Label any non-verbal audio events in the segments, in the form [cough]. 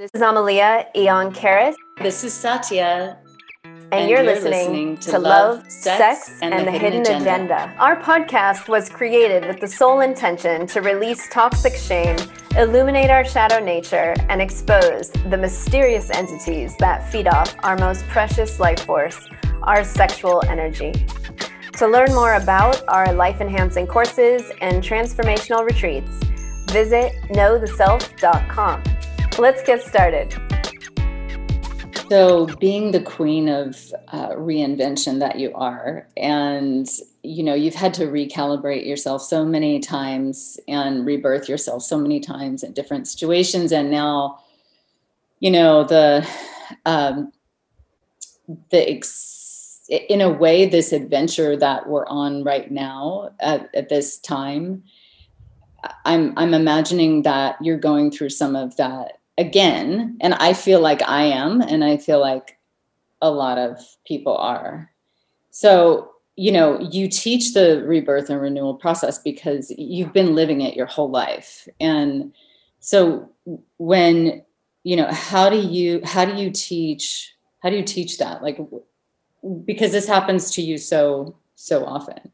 This is Amalia Eon Karis. This is Satya. And, and you're, you're listening, listening, to, Love, Sex, Sex and, and, the, Hidden, Hidden Agenda. Agenda. Our podcast was created with the sole intention to release toxic shame, illuminate our shadow nature, and expose the mysterious entities that feed off our most precious life force, our sexual energy. To learn more about our life enhancing courses and transformational retreats, visit knowtheself.com. Let's get started. So, being the queen of uh, reinvention that you are, and you know, you've had to recalibrate yourself so many times and rebirth yourself so many times in different situations, and now, you know, the um, the ex- in a way, this adventure that we're on right now at, at this time, I'm I'm imagining that you're going through some of that again and i feel like i am and i feel like a lot of people are. So you know you teach the rebirth and renewal process because you've been living it your whole life. And so when you know how do you how do you teach how do you teach that? Like because this happens to you so so often.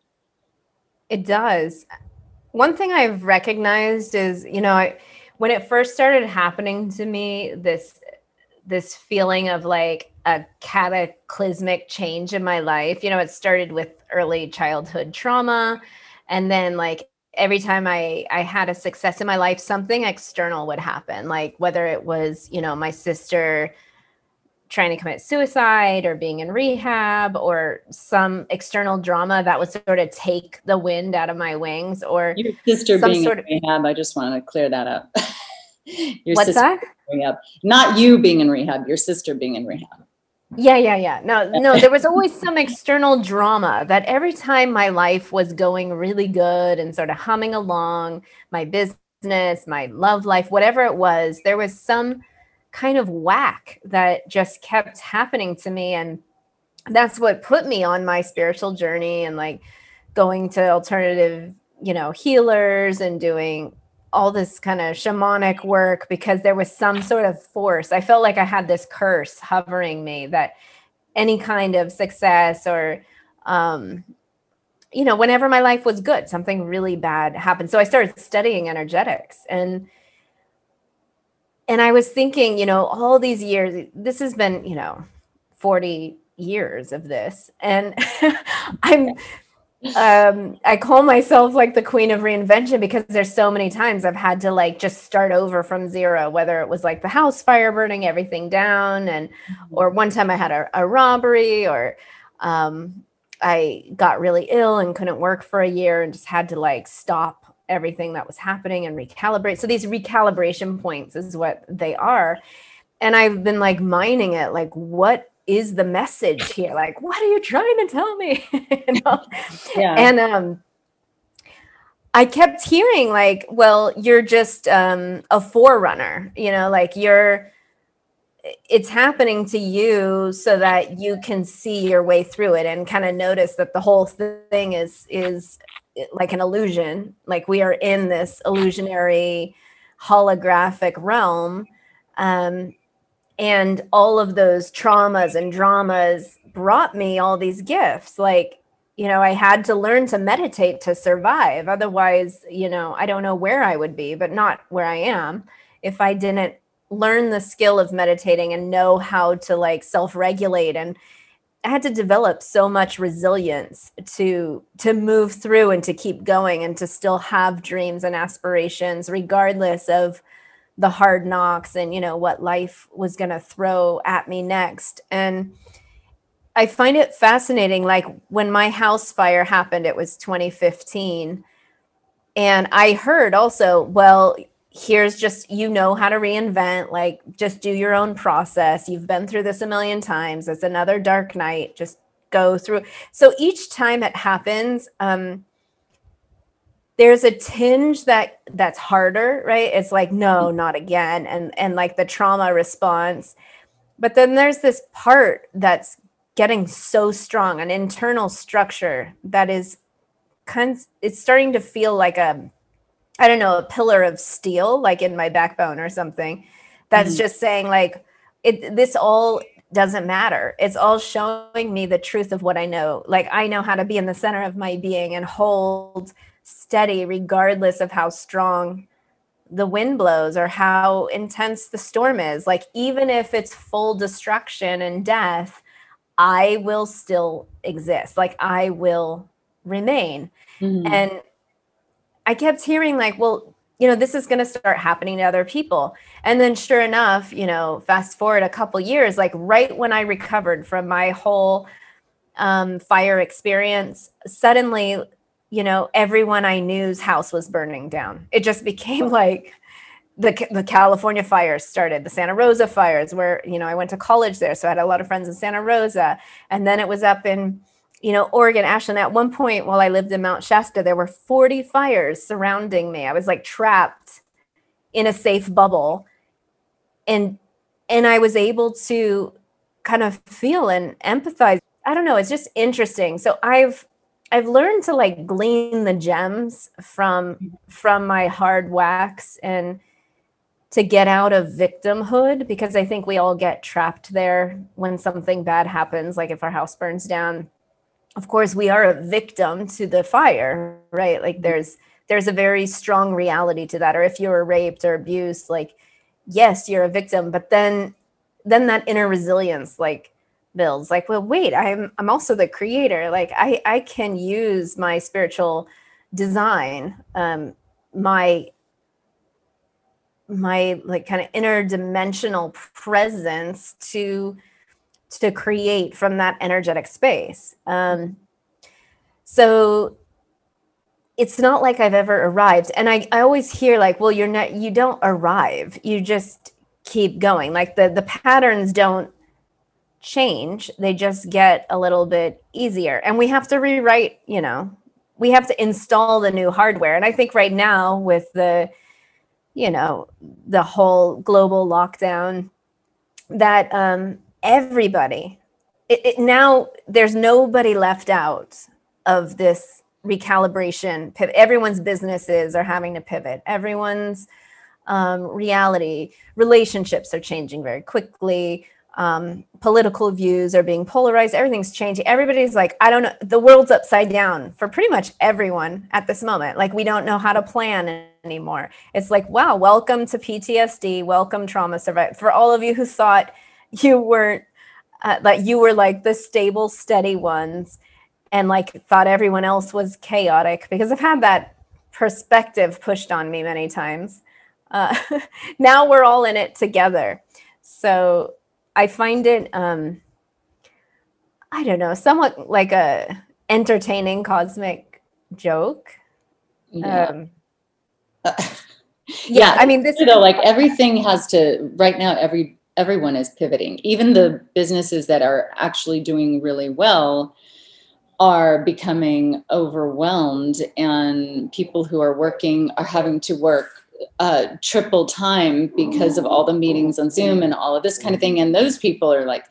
It does. One thing i've recognized is you know i when it first started happening to me, this this feeling of like a cataclysmic change in my life. You know, it started with early childhood trauma and then like every time I I had a success in my life, something external would happen. Like whether it was, you know, my sister trying to commit suicide or being in rehab or some external drama that would sort of take the wind out of my wings or your sister being sort in of, rehab i just want to clear that up. [laughs] Your what's that? rehab not you being in rehab your sister being in rehab. Yeah yeah yeah. No [laughs] no there was always some external drama that every time my life was going really good and sort of humming along my business my love life whatever it was there was some kind of whack that just kept happening to me. And that's what put me on my spiritual journey and like going to alternative you know healers and doing all this kind of shamanic work because there was some sort of force. I felt like i had this curse hovering me that any kind of success or um you know whenever my life was good something really bad happened. So i started studying energetics and and I was thinking, you know, all these years, this has been, you know, 40 years of this. And [laughs] I'm, um, I call myself like the queen of reinvention because there's so many times I've had to like just start over from zero, whether it was like the house fire burning everything down and, mm-hmm. or one time I had a, a robbery or, um, I got really ill and couldn't work for a year and just had to like stop everything that was happening and recalibrate. So these recalibration points is what they are. And I've been like mining it, like, what is the message here? Like, what are you trying to tell me? [laughs] you know? Yeah. And um I kept hearing like, well, you're just um a forerunner, you know, like you're it's happening to you so that you can see your way through it and kind of notice that the whole thing is is like an illusion like we are in this illusionary holographic realm um, and all of those traumas and dramas brought me all these gifts. Like you know i had to learn to meditate to survive. Otherwise you know i don't know where i would be but not where i am if i didn't learn the skill of meditating and know how to like self-regulate and I had to develop so much resilience to to move through and to keep going and to still have dreams and aspirations regardless of the hard knocks and you know what life was going to throw at me next. And I find it fascinating like when my house fire happened it was 2015 and I heard also well here's just you know how to reinvent like just do your own process. You've been through this a million times. It's another dark night. Just go through so each time it happens um there's a tinge that that's harder right? It's like no not again and and like the trauma response. But then there's this part that's getting so strong an internal structure that is kind of, it's starting to feel like a I don't know, a pillar of steel, like in my backbone or something. that's mm-hmm. just saying like it this all doesn't matter it's all showing me the truth of what i know like i know how to be in the center of my being and hold steady regardless of how strong the wind blows or how intense the storm is like even if it's full destruction and death i will still exist like i will remain mm-hmm. and i kept hearing like well you know this is going to start happening to other people. And then sure enough you know fast forward a couple years like right when i recovered from my whole um, fire experience suddenly you know everyone i knew's house was burning down. It just became [laughs] like the, the california fires started the santa rosa fires where you know i went to college there so i had a lot of friends in santa rosa. And then it was up in you know, Oregon, Ashland, at one point while I lived in Mount Shasta, there were 40 fires surrounding me. I was like trapped in a safe bubble. And and I was able to kind of feel and empathize. I don't know, it's just interesting. So I've I've learned to like glean the gems from from my hard wax and to get out of victimhood because I think we all get trapped there when something bad happens like if our house burns down of course we are a victim to the fire right? Like there's there's a very strong reality to that or if you're raped or abused like yes you're a victim but then then that inner resilience like builds. Like well wait i'm i'm also the creator. Like i i can use my spiritual design um my my like kind of interdimensional presence to to create from that energetic space. Um, so it's not like I've ever arrived. And I, I always hear like, well, you're not, you don't arrive. You just keep going. Like the, the patterns don't change. They just get a little bit easier. And we have to rewrite, you know, we have to install the new hardware. And I think right now with the, you know, the whole global lockdown, that um, everybody. It, it, now there's nobody left out of this recalibration everyone's businesses are having to pivot. Everyone's um, reality relationships are changing very quickly. Um, political views are being polarized. Everything's changing. Everybody's like i don't know the world's upside down for pretty much everyone at this moment. Like we don't know how to plan anymore. It's like wow welcome to ptsd welcome trauma survivor for all of you who thought you weren't uh, like you were like the stable steady ones and like thought everyone else was chaotic because i've had that perspective pushed on me many times uh, [laughs] now we're all in it together so i find it um i don't know somewhat like a entertaining cosmic joke yeah. Um, [laughs] yeah, yeah, I mean, this you know, like everything has to right now. Every everyone is pivoting. Even the businesses that are actually doing really well are becoming overwhelmed, and people who are working are having to work uh, triple time because of all the meetings on Zoom and all of this kind of thing. And those people are like,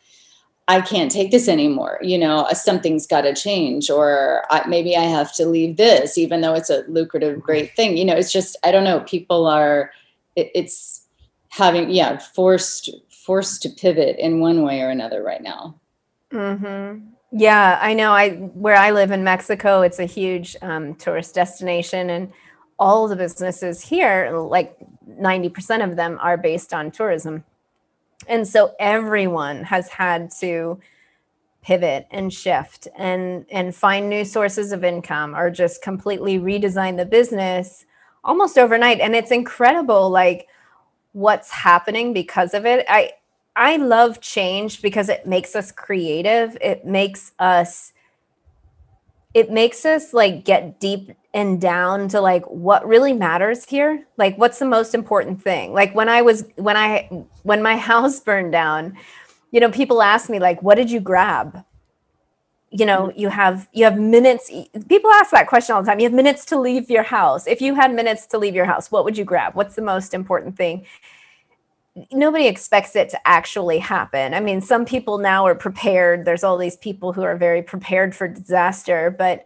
I can't take this anymore. You know, uh, something's got to change, or I, maybe I have to leave this, even though it's a lucrative, great thing. You know, it's just, I don't know. People are, it, it's having, yeah, forced forced to pivot in one way or another right now. Mm-hmm. Yeah, I know. I where I live in Mexico, it's a huge um, tourist destination, and all the businesses here, like ninety percent of them, are based on tourism, and so everyone has had to pivot and shift and and find new sources of income or just completely redesign the business almost overnight and it's incredible like what's happening because of it. I I love change because it makes us creative. It makes us it makes us like get deep and down to like what really matters here. Like what's the most important thing? Like when I was when I when my [laughs] house burned down, you know, people ask me like what did you grab? You know you have you have minutes people ask that question all the time. You have minutes to leave your house. If you had minutes to leave your house what would you grab? What's the most important thing? Nobody expects it to actually happen. I mean some people now are prepared. There's all these people who are very prepared for disaster but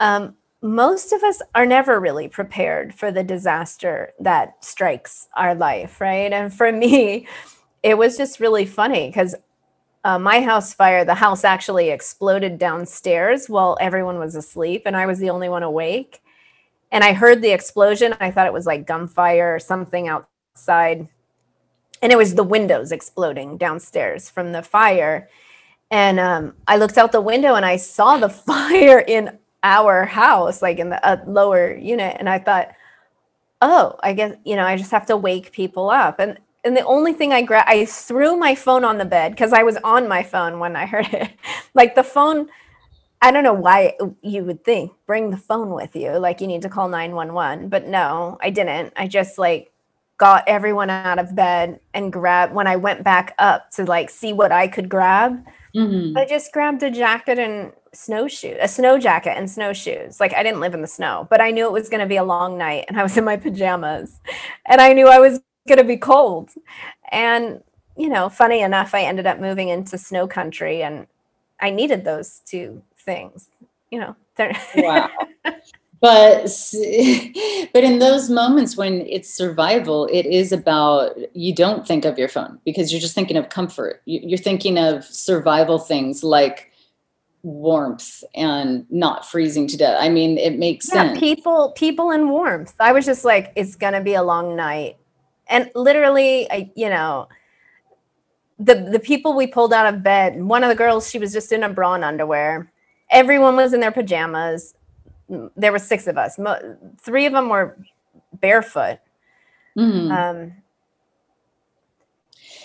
um, most of us are never really prepared for the disaster that strikes our life, right? And for [laughs] me, it was just really funny because uh, my house fire, the house actually exploded downstairs while everyone was asleep, and I was the only one awake. And I heard the explosion. I thought it was like gunfire or something outside. And it was the windows exploding downstairs from the fire. And um, I looked out the window and I saw the [laughs] fire in our house, like in the uh, lower unit. And I thought, oh, I guess, you know, I just have to wake people up. And and the only thing I grabbed, I threw my phone on the bed because I was on my phone when I heard it. [laughs] like the phone, I don't know why you would think bring the phone with you, like you need to call 911. But no, I didn't. I just like got everyone out of bed and grabbed when I went back up to like see what I could grab. Mm-hmm. I just grabbed a jacket and snowshoe, a snow jacket and snowshoes. Like I didn't live in the snow, but I knew it was going to be a long night and I was in my pajamas and I knew I was going to be cold. And, you know, funny enough, I ended up moving into snow country and I needed those two things, you know. [laughs] wow. But [laughs] but in those moments when it's survival, it is about you don't think of your phone because you're just thinking of comfort. You're thinking of survival things like warmth and not freezing to death. I mean, it makes yeah, sense. People, people and warmth. I was just like, it's gonna be a long night and literally I, you know the the people we pulled out of bed one of the girls she was just in a bra and underwear. Everyone was in their pajamas. There were six of us. Mo- three of them were barefoot. Mm-hmm. um,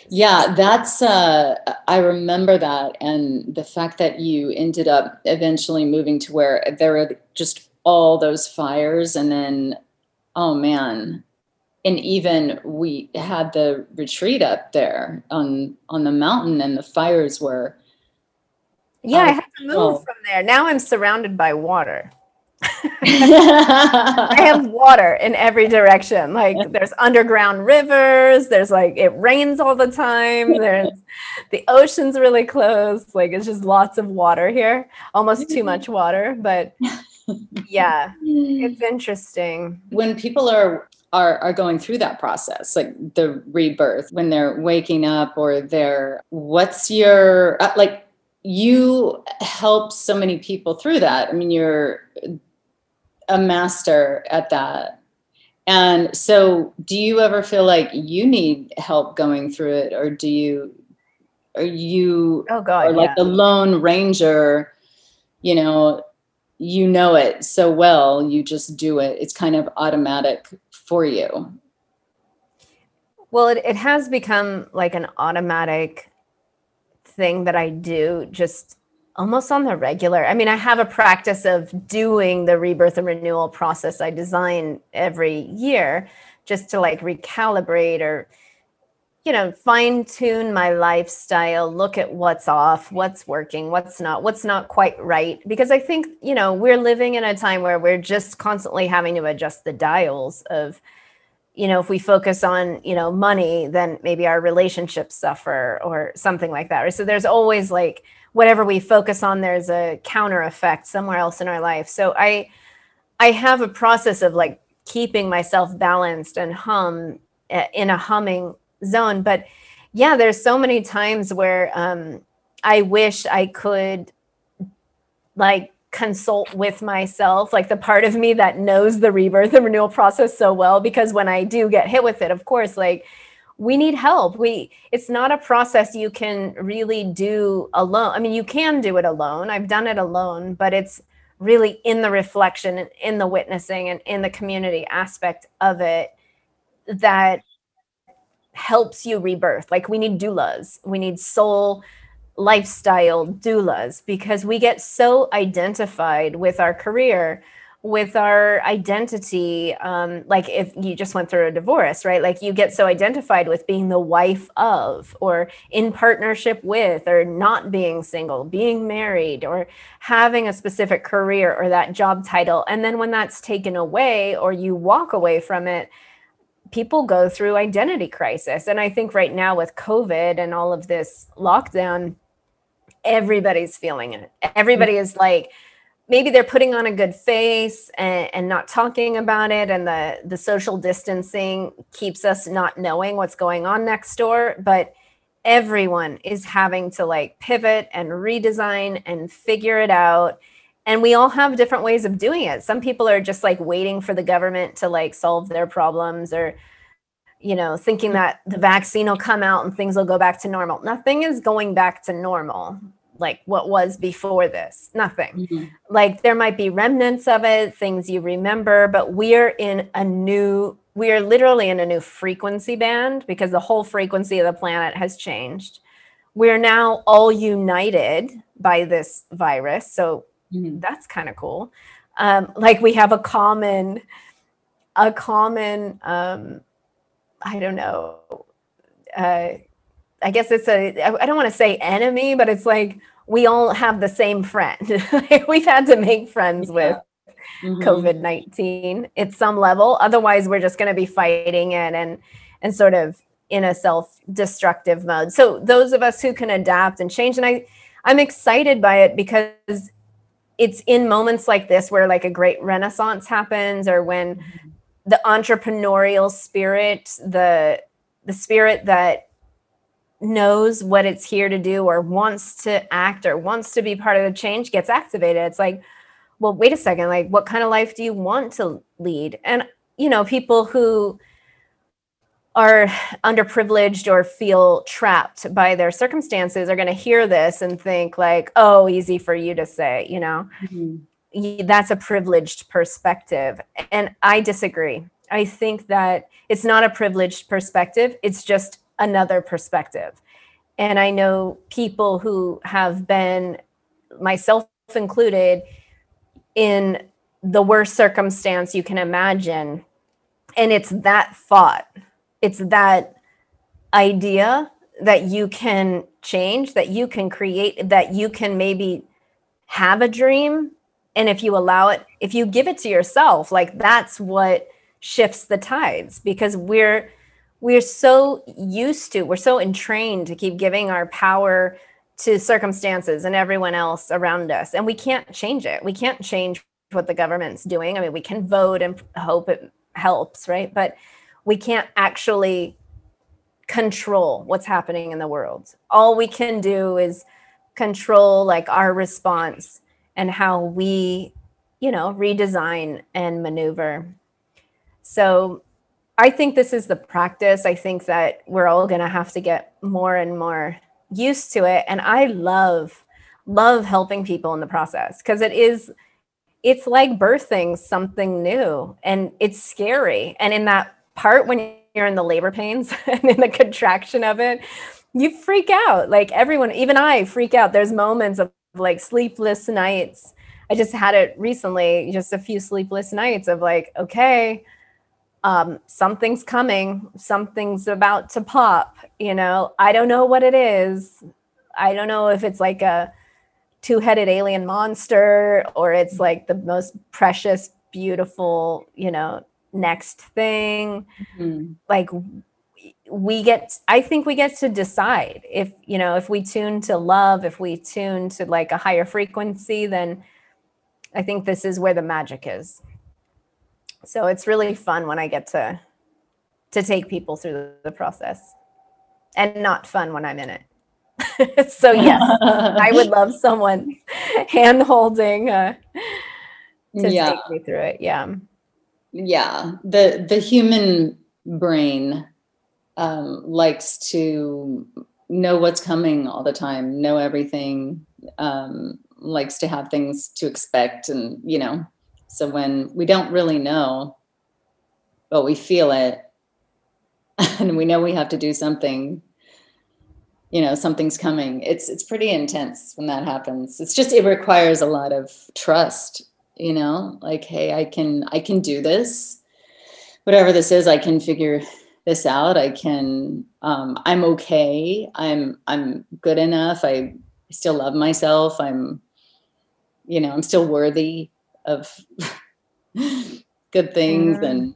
yeah that's uh i remember that and the fact that you ended up eventually moving to where there were just all those fires and then oh man and even we had the retreat up there on on the mountain and the fires were yeah i um, had to move oh. from there. Now i'm surrounded by water. [laughs] [laughs] I have water in every direction. Like there's underground rivers there's like it rains all the time there's the ocean's really close like it's just lots of water here. Almost too much water but [laughs] yeah it's interesting. When people are are, are going through that process, like the rebirth, when they're waking up or they're, what's your, uh, like, you help so many people through that. I mean, you're a master at that. And so, do you ever feel like you need help going through it, or do you, are you, oh God, or like yeah. the lone ranger, you know, you know it so well, you just do it. It's kind of automatic for you? Well, it, it has become like an automatic thing that I do just almost on the regular. I mean, I have a practice of doing the rebirth and renewal process I design every year just to like recalibrate or you know, fine tune my lifestyle, look at what's off, what's working, what's not, what's not quite right. Because I think, you know, we're living in a time where we're just constantly having to adjust the dials of, you know, if we focus on, you know, money, then maybe our relationships suffer or something like that. Right. So there's always like whatever we focus on, there's a counter effect somewhere else in our life. So I, I have a process of like keeping myself balanced and hum eh, in a humming zone. But yeah, there's so many times where um, I wish I could like consult with myself, like the part of me that knows the rebirth and renewal process so well. Because when I do get hit with it, of course, like we need help. We it's not a process you can really do alone. I mean, you can do it alone. I've done it alone, but it's really in the reflection and in the witnessing and in the community aspect of it that helps you rebirth. Like we need doulas, we need soul lifestyle doulas because we get so identified with our career with our identity um, like if you just went through a divorce right? Like you get so identified with being the wife of or in partnership with or not being single being married or having a specific career or that job title. And then when that's taken away or you walk away from it people go through identity crisis. And I think right now with COVID and all of this lockdown, everybody's feeling it. Everybody is like, maybe they're putting on a good face and, and not talking about it and the the social distancing keeps us not knowing what's going on next door but everyone is having to like pivot and redesign and figure it out and we all have different ways of doing it. Some people are just like waiting for the government to like solve their problems or you know thinking that the vaccine will come out and things will go back to normal. Nothing is going back to normal like what was before this. Nothing. Mm-hmm. like there might be remnants of it things you remember but we're in a new we are literally in a new frequency band because the whole frequency of the planet has changed. We're now all united by this virus. So mm-hmm. that's kind of cool um, like we have a common a common um, i don't know uh, I guess it's a I don't want to say enemy, but it's like we all have the same friend. [laughs] We've had to make friends yeah. with mm-hmm. COVID nineteen at some level. Otherwise, we're just going to be fighting it and and sort of in a self destructive mode. So those of us who can adapt and change, and I I'm excited by it because it's in moments like this where like a great renaissance happens, or when mm-hmm. the entrepreneurial spirit, the the spirit that knows what it's here to do or wants to act or wants to be part of the change gets activated. It's like, well, wait a second, like what kind of life do you want to lead? And you know, people who are underprivileged or feel trapped by their circumstances are going to hear this and think like, "Oh, easy for you to say," you know. Mm-hmm. That's a privileged perspective. And I disagree. I think that it's not a privileged perspective. It's just another perspective. And I know people who have been, myself included, in the worst circumstance you can imagine. And it's that thought, it's that idea that you can change, that you can create, that you can maybe have a dream. And if you allow it, if you give it to yourself, like that's what shifts the tides because we're we're so used to, we're so entrained to keep giving our power to circumstances and everyone else around us. And we can't change it. We can't change what the government's doing. I mean, we can vote and hope it helps, right? But we can't actually control what's happening in the world. All we can do is control like our response and how we, you know, redesign and maneuver. So I think this is the practice. I think that we're all going to have to get more and more used to it. And I love, love helping people in the process because it is, it's like birthing something new and it's scary. And in that part, when you're in the labor pains [laughs] and in the contraction of it, you freak out. Like everyone, even I freak out. There's moments of like sleepless nights. I just had it recently, just a few sleepless nights of like, okay, um, something's coming, something's about to pop. You know, I don't know what it is. I don't know if it's like a two headed alien monster or it's like the most precious, beautiful, you know, next thing. Mm-hmm. Like, we get i think we get to decide if you know if we tune to love if we tune to like a higher frequency then i think this is where the magic is so it's really fun when I get to to take people through the process and not fun when I'm in it. [laughs] so yes, I would love someone [laughs] hand holding uh, to yeah. take me through it. Yeah. Yeah. The the human brain um, likes to know what's coming all the time, know everything, um, likes to have things to expect and, you know, so when we don't really know, but we feel it, [laughs] and we know we have to do something, you know, something's coming. It's it's pretty intense when that happens. It's just it requires a lot of trust, you know, like hey, I can I can do this. Whatever this is, I can figure this out. I can um, I'm okay. I'm I'm good enough. I still love myself. I'm you know, I'm still worthy of [laughs] good things yeah. and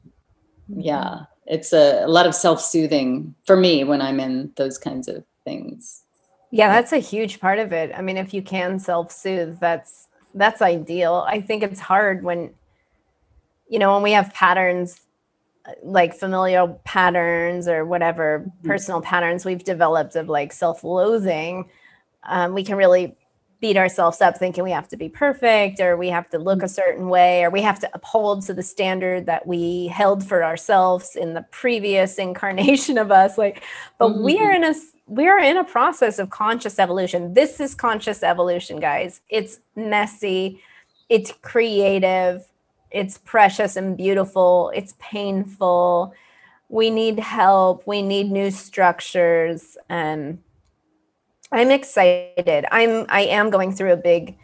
yeah it's a, a lot of self-soothing for me when i'm in those kinds of things yeah that's a huge part of it i mean if you can self-soothe that's that's ideal. I think it's hard when you know, when we have patterns like familial patterns or whatever mm-hmm. personal patterns we've developed of like self-loathing, um, we can really beat ourselves up thinking we have to be perfect or we have to look a mm-hmm. certain way or we have to uphold to the standard that we held for ourselves in the previous incarnation [laughs] of us like but mm-hmm. we are in a we are in a process of conscious evolution this is conscious evolution guys it's messy it's creative it's precious and beautiful it's painful we need help we need new structures and I'm excited. I'm I am going through a big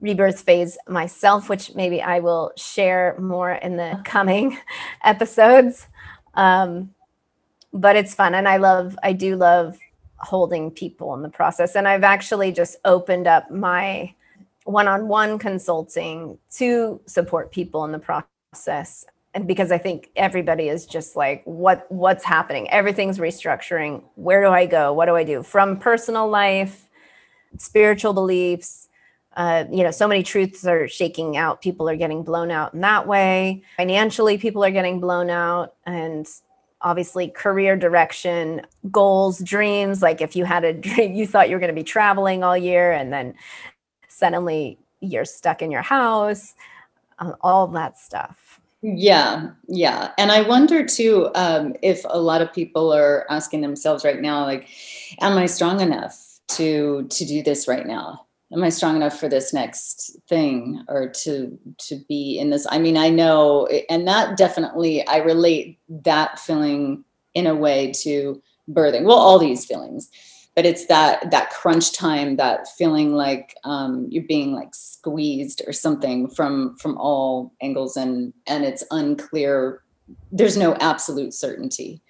rebirth phase myself, which maybe I will share more in the coming [laughs] episodes. Um, but it's fun, and I love I do love holding people in the process. And I've actually just opened up my one-on-one consulting to support people in the process and because I think everybody is just like, what what's happening? Everything's restructuring. Where do I go? What do I do? From personal life, spiritual beliefs, uh, you know, so many truths are shaking out. People are getting blown out in that way. Financially, people are getting blown out, and obviously, career direction, goals, dreams. Like if you had a [laughs] dream, you thought you were going to be traveling all year, and then suddenly you're stuck in your house. Uh, all that stuff yeah, yeah. And I wonder too um, if a lot of people are asking themselves right now, like, am I strong enough to to do this right now? Am I strong enough for this next thing or to to be in this? I mean, I know, and that definitely I relate that feeling in a way to birthing. Well, all these feelings but it's that that crunch time that feeling like um, you're being like squeezed or something from from all angles and and it's unclear there's no absolute certainty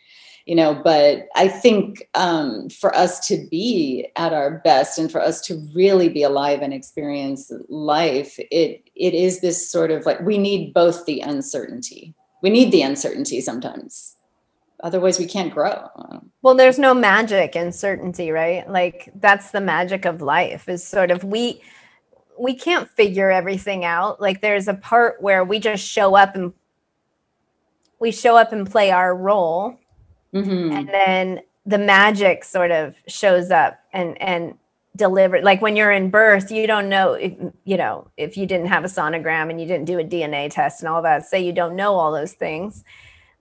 you know but i think um, for us to be at our best and for us to really be alive and experience life it it is this sort of like we need both the uncertainty. We need the uncertainty sometimes. Otherwise we can't grow. Well there's no magic in certainty right? Like that's the magic of life is sort of we we can't figure everything out. Like there's a part where we just show up and we show up and play our role mm-hmm. and then the magic sort of shows up and and deliver like when you're in birth you don't know if, you know if you didn't have a sonogram and you didn't do a dna test and all that say you don't know all those things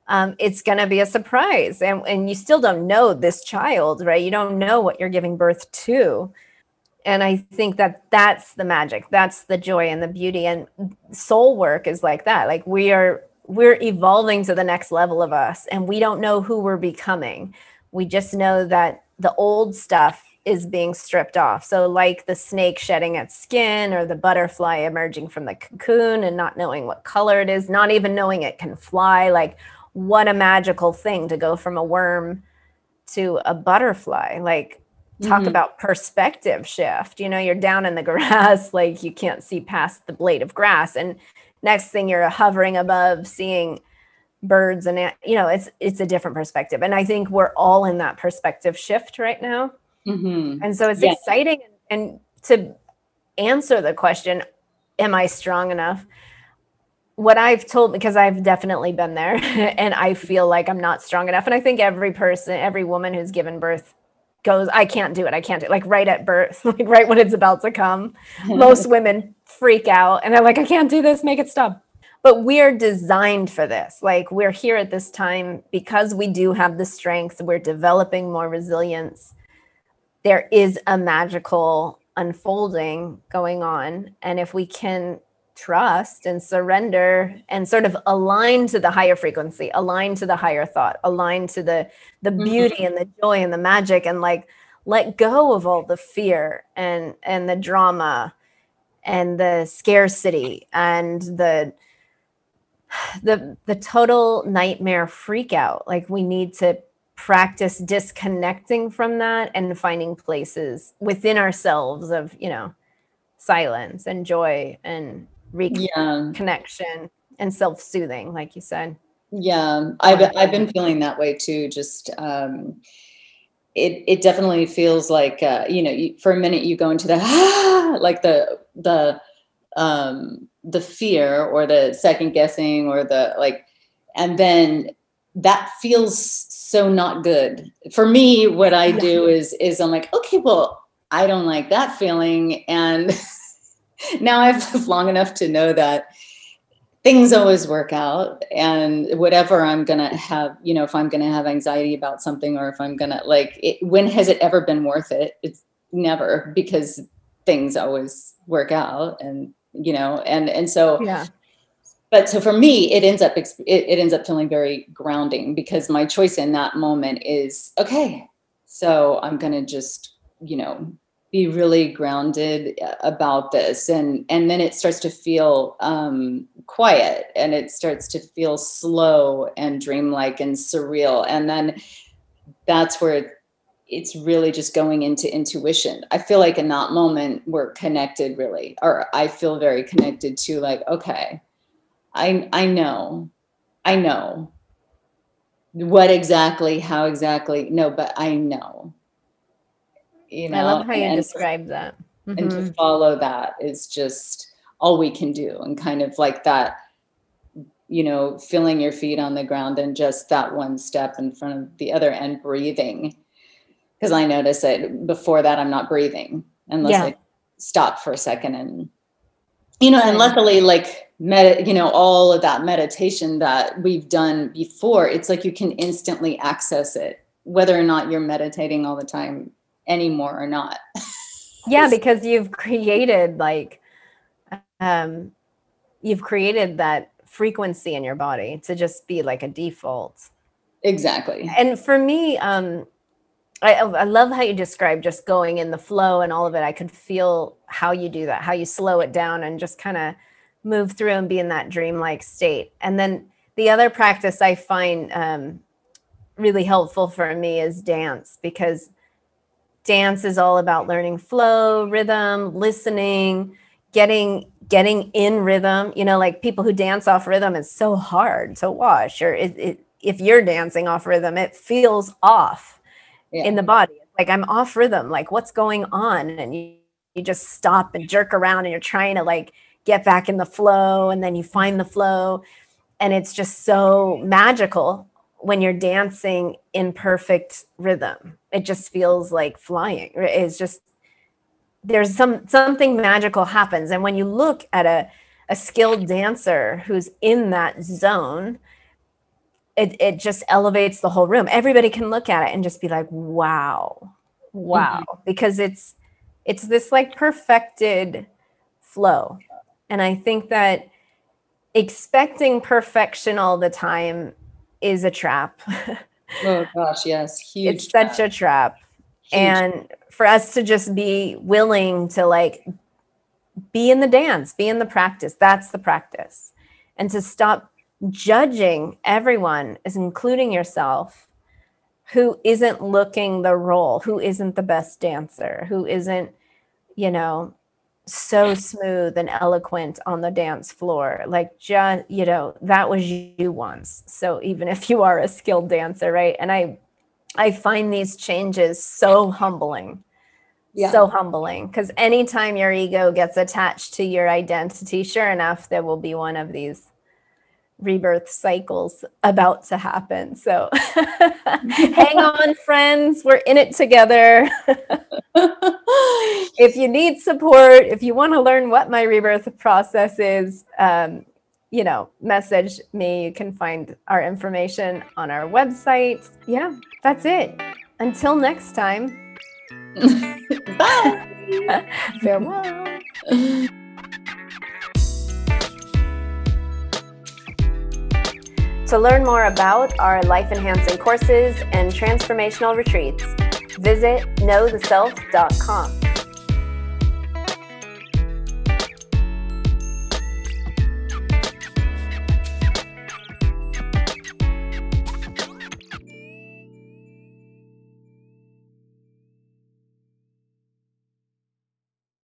um, it's going to be a surprise. And, and you still don't know this child, right? You don't know what you're giving birth to. And I think that that's the magic. That's the joy and the beauty. And soul work is like that. Like we are, we're evolving to the next level of us and we don't know who we're becoming. We just know that the old stuff is being stripped off. So, like the snake shedding its skin or the butterfly emerging from the cocoon and not knowing what color it is, not even knowing it can fly, like what a magical thing to go from a worm to a butterfly. Like, talk mm-hmm. about perspective shift. You know, you're down in the [laughs] grass, like you can't see past the blade of grass. And next thing you're hovering above, seeing birds and you know it's it's a different perspective. And i think we're all in that perspective shift right now. Mm-hmm. and so it's exciting. And to answer the question am i strong enough? What I've told because I've definitely been there [laughs] and I feel like I'm not strong enough. And I think every person, every woman who's given birth goes, I can't do it. I can't do it. Like right at birth, [laughs] like right when it's about to come. Most [laughs] women freak out and they're like, I can't do this, make it stop. But we're designed for this. Like we're here at this time because we do have the strength, we're developing more resilience. There is a magical unfolding going on. And if we can trust and surrender and sort of align to the higher frequency align to the higher thought align to the the mm-hmm. beauty and the joy and the magic and like let go of all the fear and and the drama and the scarcity and the the the total nightmare freak out like we need to practice disconnecting from that and finding places within ourselves of you know silence and joy and reconnection yeah. and self-soothing like you said yeah i've, I've been feeling that way too just um it it definitely feels like uh, you know you, for a minute you go into the ah, [laughs] like the the um, the fear or the second guessing or the like, and then that feels so not good for me. What I do is is I'm like, okay, well, I don't like that feeling, and [laughs] now I've lived long enough to know that things always work out and whatever i'm gonna have you know if i'm gonna have anxiety about something or if i'm gonna like it, when has it ever been worth it? It's never because things always work out and you know and and so yeah. but so for me it ends up it, it ends up feeling very grounding because my choice in that moment is okay so i'm gonna just you know be really grounded uh, about this. And and then it starts to feel um, quiet and it starts to feel slow and dreamlike and surreal. And then that's where it's really just going into intuition. I feel like in that moment we're connected really or i feel very connected to like okay i i know i know. What exactly how exactly no but i know you know i love how you and, describe that mm-hmm. and to mm-hmm. follow that is just all we can do and kind of like that you know feeling your feet on the ground and just that one step in front of the other and breathing because i notice that before that i'm not breathing unless yeah. i stop for a second and you know and luckily like med you know all of that meditation that we've done before it's like you can instantly access it whether or not you're meditating all the time anymore or not. yeah, [laughs] because you've created like um you've created that frequency in your body to just be like a default. Exactly. And for me, um I, I love how you describe just going in the flow and all of it. I could feel how you do that, how you slow it down and just kind of move through and be in that dreamlike state. And then the other practice I find um, really helpful for me is dance because dance is all about learning flow, rhythm, listening, getting getting in rhythm. You know, like people who dance off rhythm is so hard to watch. Or it, it, if you're dancing off rhythm, it feels off yeah. in the body. Like I'm off rhythm. Like what's going on? And you, you just stop and jerk around, and you're trying to like get back in the flow, and then you find the flow, and it's just so magical when you're dancing in perfect rhythm. It just feels like flying. It's just there's some something magical happens. And when you look at a a skilled dancer who's in that zone, it, it just elevates the whole room. Everybody can look at it and just be like, wow, wow, mm-hmm. because it's it's this like perfected flow. And I think that expecting perfection all the time is a trap. [laughs] oh gosh, yes, huge. It's trap. such a trap. Huge. And for us to just be willing to like be in the dance, be in the practice, that's the practice. And to stop judging everyone, is including yourself, who isn't looking the role, who isn't the best dancer, who isn't, you know, so smooth and eloquent on the dance floor like just you know that was you once. So even if you are a skilled dancer right? And i i find these changes so humbling. Yeah. so humbling because anytime your ego gets attached to your identity sure enough there will be one of these rebirth cycles about to happen. So [laughs] hang [laughs] on, friends. We're in it together. [laughs] if you need support, if you want to learn what my rebirth process is, um, you know, message me. You can find our information on our website. Yeah, that's it. Until next time. Bye. Farewell. To learn more about our life enhancing courses and transformational retreats, visit knowtheself.com.